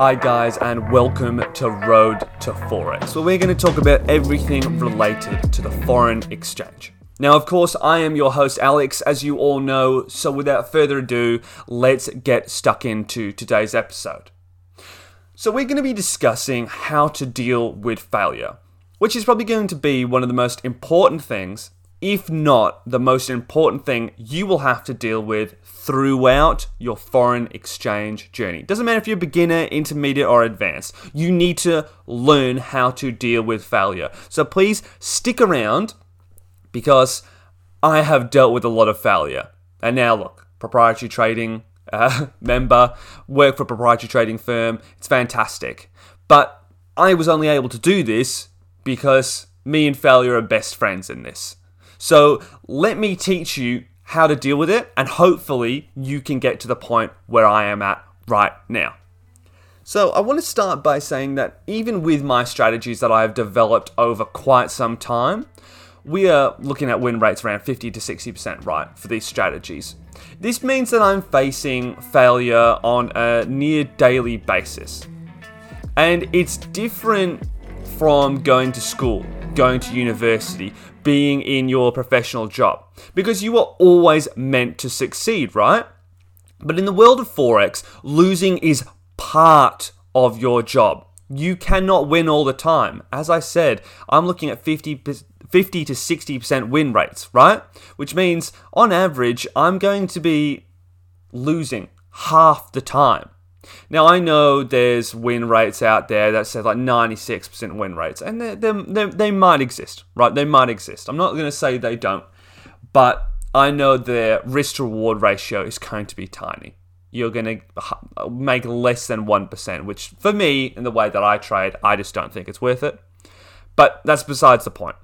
Hi, guys, and welcome to Road to Forex, where we're going to talk about everything related to the foreign exchange. Now, of course, I am your host, Alex, as you all know, so without further ado, let's get stuck into today's episode. So, we're going to be discussing how to deal with failure, which is probably going to be one of the most important things, if not the most important thing you will have to deal with throughout your foreign exchange journey. Doesn't matter if you're beginner, intermediate, or advanced, you need to learn how to deal with failure. So, please stick around because I have dealt with a lot of failure. And now, look, proprietary trading uh, member, work for a proprietary trading firm. It's fantastic. But I was only able to do this because me and failure are best friends in this. So let me teach you how to deal with it, and hopefully you can get to the point where I am at right now. So, I want to start by saying that even with my strategies that I have developed over quite some time, we are looking at win rates around 50 to 60% right for these strategies. This means that I'm facing failure on a near daily basis. And it's different from going to school, going to university, being in your professional job, because you are always meant to succeed, right? But in the world of Forex, losing is part of your job. You cannot win all the time. As I said, I'm looking at 50, 50 to 60% win rates, right? Which means on average, I'm going to be losing half the time. Now, I know there's win rates out there that say like 96% win rates, and they they they might exist, right? They might exist. I'm not going to say they don't, but I know their risk reward ratio is going to be tiny. You're going to make less than 1%, which for me, in the way that I trade, I just don't think it's worth it. But that's besides the point.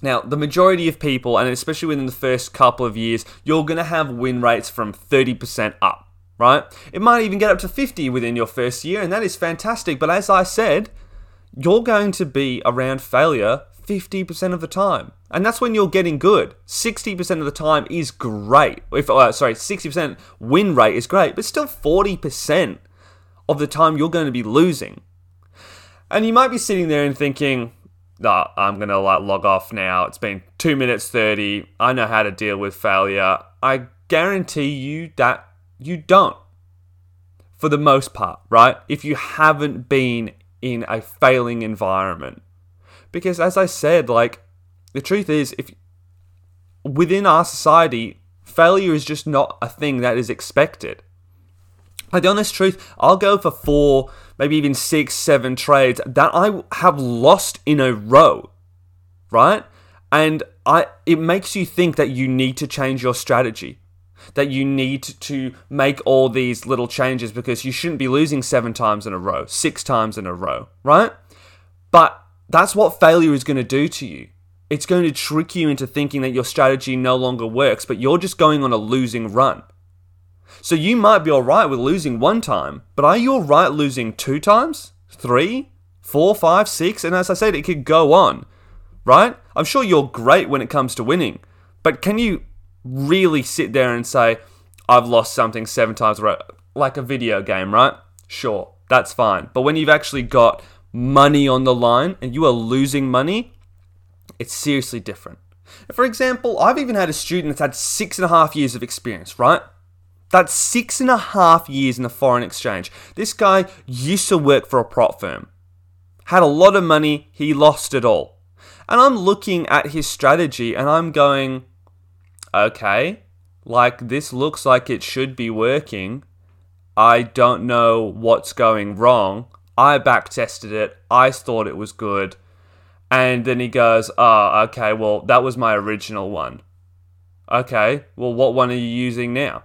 Now, the majority of people, and especially within the first couple of years, you're going to have win rates from 30% up right? It might even get up to 50 within your first year, and that is fantastic. But as I said, you're going to be around failure 50% of the time. And that's when you're getting good. 60% of the time is great. If uh, sorry, 60% win rate is great, but still 40% of the time you're going to be losing. And you might be sitting there and thinking, "No, I'm going to like log off now. It's been 2 minutes 30. I know how to deal with failure." I guarantee you that you don't. For the most part, right? If you haven't been in a failing environment. Because as I said, like, the truth is, if within our society, failure is just not a thing that is expected. Like the honest truth, I'll go for four, maybe even six, seven trades that I have lost in a row, right? And I, it makes you think that you need to change your strategy that you need to make all these little changes because you shouldn't be losing seven times in a row, six times in a row, right? But that's what failure is going to do to you. It's going to trick you into thinking that your strategy no longer works, but you're just going on a losing run. So you might be alright with losing one time, but are you alright losing two times? Three? Four, five, six? And as I said, it could go on, right? I'm sure you're great when it comes to winning, but can you really sit there and say, I've lost something seven times, like a video game, right? Sure, that's fine. But when you've actually got money on the line and you are losing money, it's seriously different. For example, I've even had a student that's had six and a half years of experience, right? That's six and a half years in the foreign exchange. This guy used to work for a prop firm, had a lot of money, he lost it all. And I'm looking at his strategy and I'm going, okay, like this looks like it should be working. I don't know what's going wrong. I back tested it. I thought it was good. And then he goes, Oh, okay, well, that was my original one. Okay, well, what one are you using now?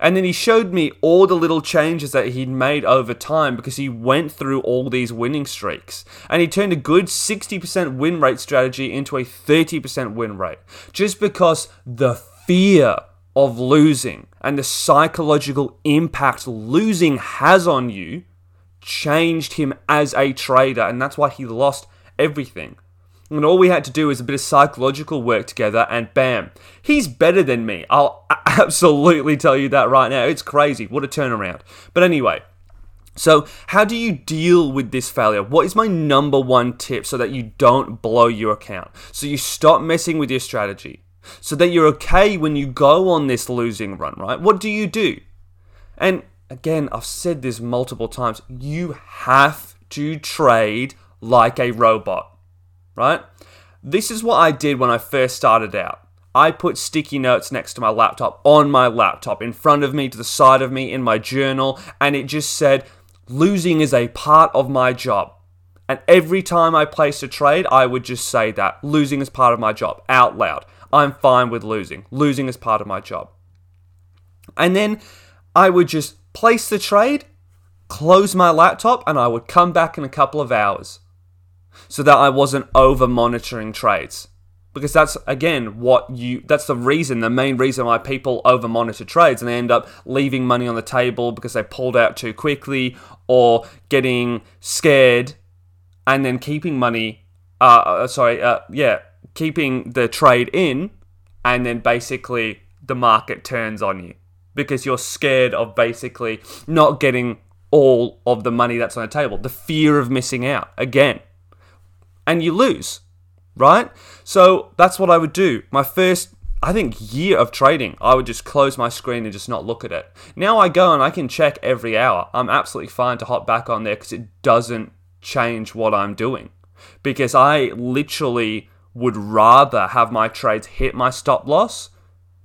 And then he showed me all the little changes that he'd made over time because he went through all these winning streaks. And he turned a good 60% win rate strategy into a 30% win rate. Just because the fear of losing and the psychological impact losing has on you changed him as a trader. And that's why he lost everything. And all we had to do was a bit of psychological work together, and bam, he's better than me. I'll absolutely tell you that right now. It's crazy. What a turnaround. But anyway, So, how do you deal with this failure? What is my number one tip so that you don't blow your account? So, you stop messing with your strategy so that you're okay when you go on this losing run, right? What do you do? And again, I've said this multiple times you have to trade like a robot, right? This is what I did when I first started out. I put sticky notes next to my laptop, on my laptop, in front of me, to the side of me, in my journal, and it just said, losing is a part of my job. And every time I placed a trade, I would just say that losing is part of my job out loud. I'm fine with losing. Losing is part of my job. And then I would just place the trade, close my laptop, and I would come back in a couple of hours so that I wasn't over monitoring trades. Because that's again what you that's the reason, the main reason why people over monitor trades and they end up leaving money on the table because they pulled out too quickly or getting scared and then keeping money uh, uh sorry, uh, yeah, keeping the trade in and then basically the market turns on you because you're scared of basically not getting all of the money that's on the table. The fear of missing out again. And you lose, right? So that's what I would do. My first, I think, year of trading, I would just close my screen and just not look at it. Now I go and I can check every hour. I'm absolutely fine to hop back on there because it doesn't change what I'm doing. Because I literally would rather have my trades hit my stop loss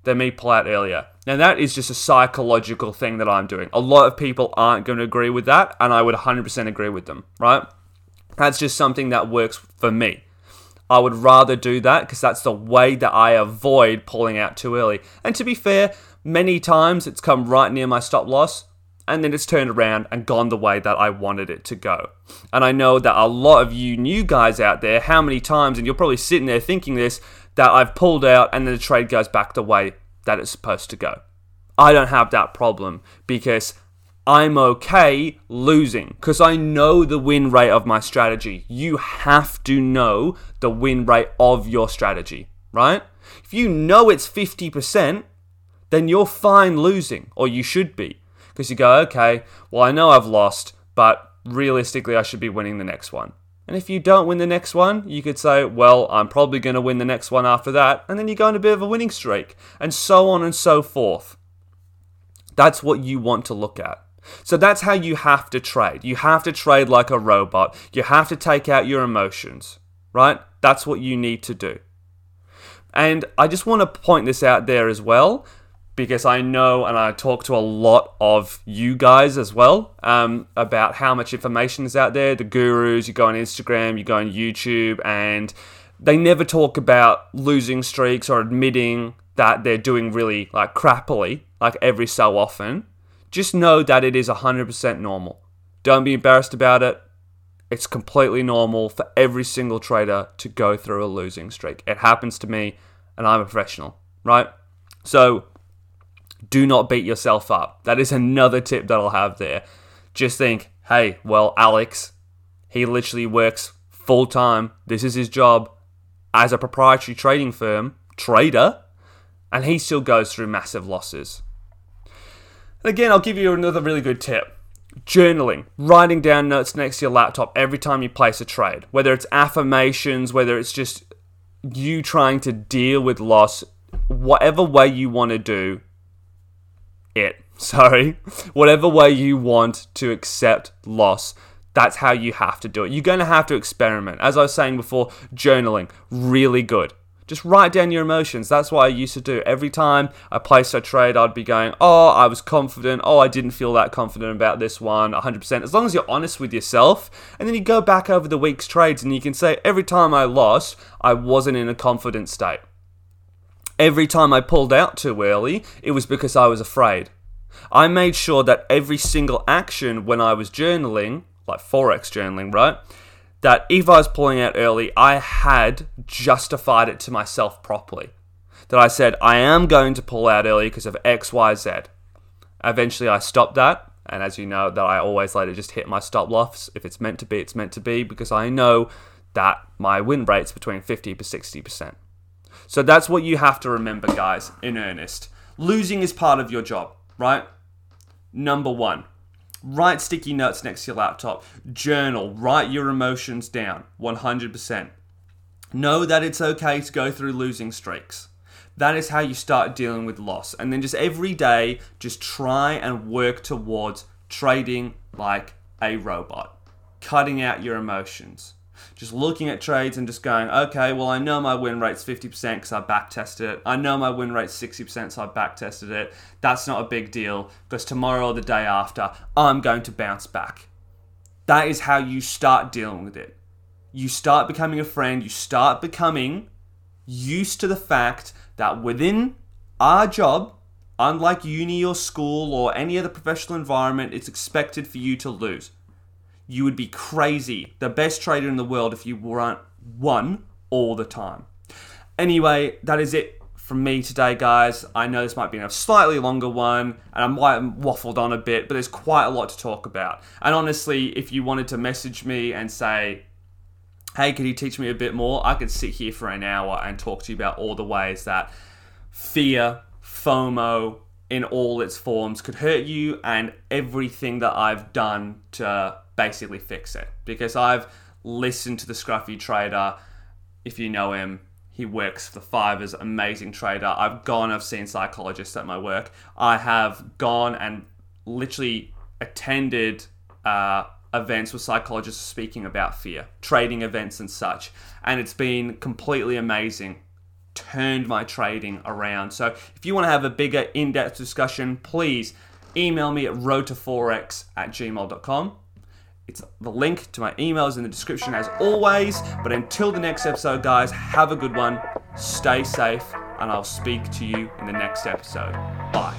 than me pull out earlier. Now, that is just a psychological thing that I'm doing. A lot of people aren't going to agree with that, and I would 100% agree with them, right? That's just something that works for me. I would rather do that because that's the way that I avoid pulling out too early. And to be fair, many times it's come right near my stop loss and then it's turned around and gone the way that I wanted it to go. And I know that a lot of you new guys out there, how many times, and you're probably sitting there thinking this, that I've pulled out and then the trade goes back the way that it's supposed to go. I don't have that problem because I'm okay losing because I know the win rate of my strategy. You have to know the win rate of your strategy, right? If you know it's 50%, then you're fine losing, or you should be. Because you go, okay, well, I know I've lost, but realistically, I should be winning the next one. And if you don't win the next one, you could say, well, I'm probably going to win the next one after that. And then you go on a bit of a winning streak, and so on and so forth. That's what you want to look at. So that's how you have to trade. You have to trade like a robot. You have to take out your emotions, right? That's what you need to do. And I just want to point this out there as well because I know and I talk to a lot of you guys as well um, about how much information is out there. The gurus, you go on Instagram, you go on YouTube, and they never talk about losing streaks or admitting that they're doing really like crappily, like every so often. Just know that it is 100% normal. Don't be embarrassed about it. It's completely normal for every single trader to go through a losing streak. It happens to me, and I'm a professional, right? So, do not beat yourself up. That is another tip that I'll have there. Just think, hey, well, Alex, he literally works full time. This is his job as a proprietary trading firm, trader, and he still goes through massive losses. Again, I'll give you another really good tip. Journaling, writing down notes next to your laptop every time you place a trade, whether it's affirmations, whether it's just you trying to deal with loss, whatever way you want to do, it. Sorry. Whatever way you want to accept loss, that's how you have to do it. You're going to have to experiment. As I was saying before, journaling, really good. Just write down your emotions. That's what I used to do. Every time I placed a trade, I'd be going, Oh, I was confident. Oh, I didn't feel that confident about this one 100%. As long as you're honest with yourself. And then you go back over the week's trades and you can say, Every time I lost, I wasn't in a confident state. Every time I pulled out too early, it was because I was afraid. I made sure that every single action when I was journaling, like Forex journaling, right? That if I was pulling out early, I had justified it to myself properly. That I said, I am going to pull out early because of X, Y, Z. Eventually, I stopped that. And as you know, that I always let it just hit my stop loss. If it's meant to be, it's meant to be because I know that my win rate's between 50 to 60%. So that's what you have to remember, guys, in earnest. Losing is part of your job, right? Number one. Write sticky notes next to your laptop. Journal. Write your emotions down. 100%. Know that it's okay to go through losing streaks. That is how you start dealing with loss. And then just every day, just try and work towards trading like a robot, cutting out your emotions. Just looking at trades and just going, okay, well, I know my win rate's 50% because I back tested it. I know my win rate's 60%, so I back tested it. That's not a big deal because tomorrow or the day after, I'm going to bounce back. That is how you start dealing with it. You start becoming a friend, you start becoming used to the fact that within our job, unlike uni or school or any other professional environment, it's expected for you to lose. You would be crazy, the best trader in the world, if you weren't one all the time. Anyway, that is it from me today, guys. I know this might be a slightly longer one, and I might have waffled on a bit, but there's quite a lot to talk about. And honestly, if you wanted to message me and say, hey, could you teach me a bit more? I could sit here for an hour and talk to you about all the ways that fear, FOMO, in all its forms could hurt you and everything that I've done to basically fix it. Because I've listened to the Scruffy Trader. If you know him, he works for the Fivers, amazing trader. I've gone, I've seen psychologists at my work. I have gone and literally attended uh, events with psychologists speaking about fear, trading events and such. And it's been completely amazing. Turned my trading around. So if you want to have a bigger, in depth discussion, please email me at roadtoforex at gmail.com. It's the link to my emails in the description as always. But until the next episode, guys, have a good one, stay safe, and I'll speak to you in the next episode. Bye.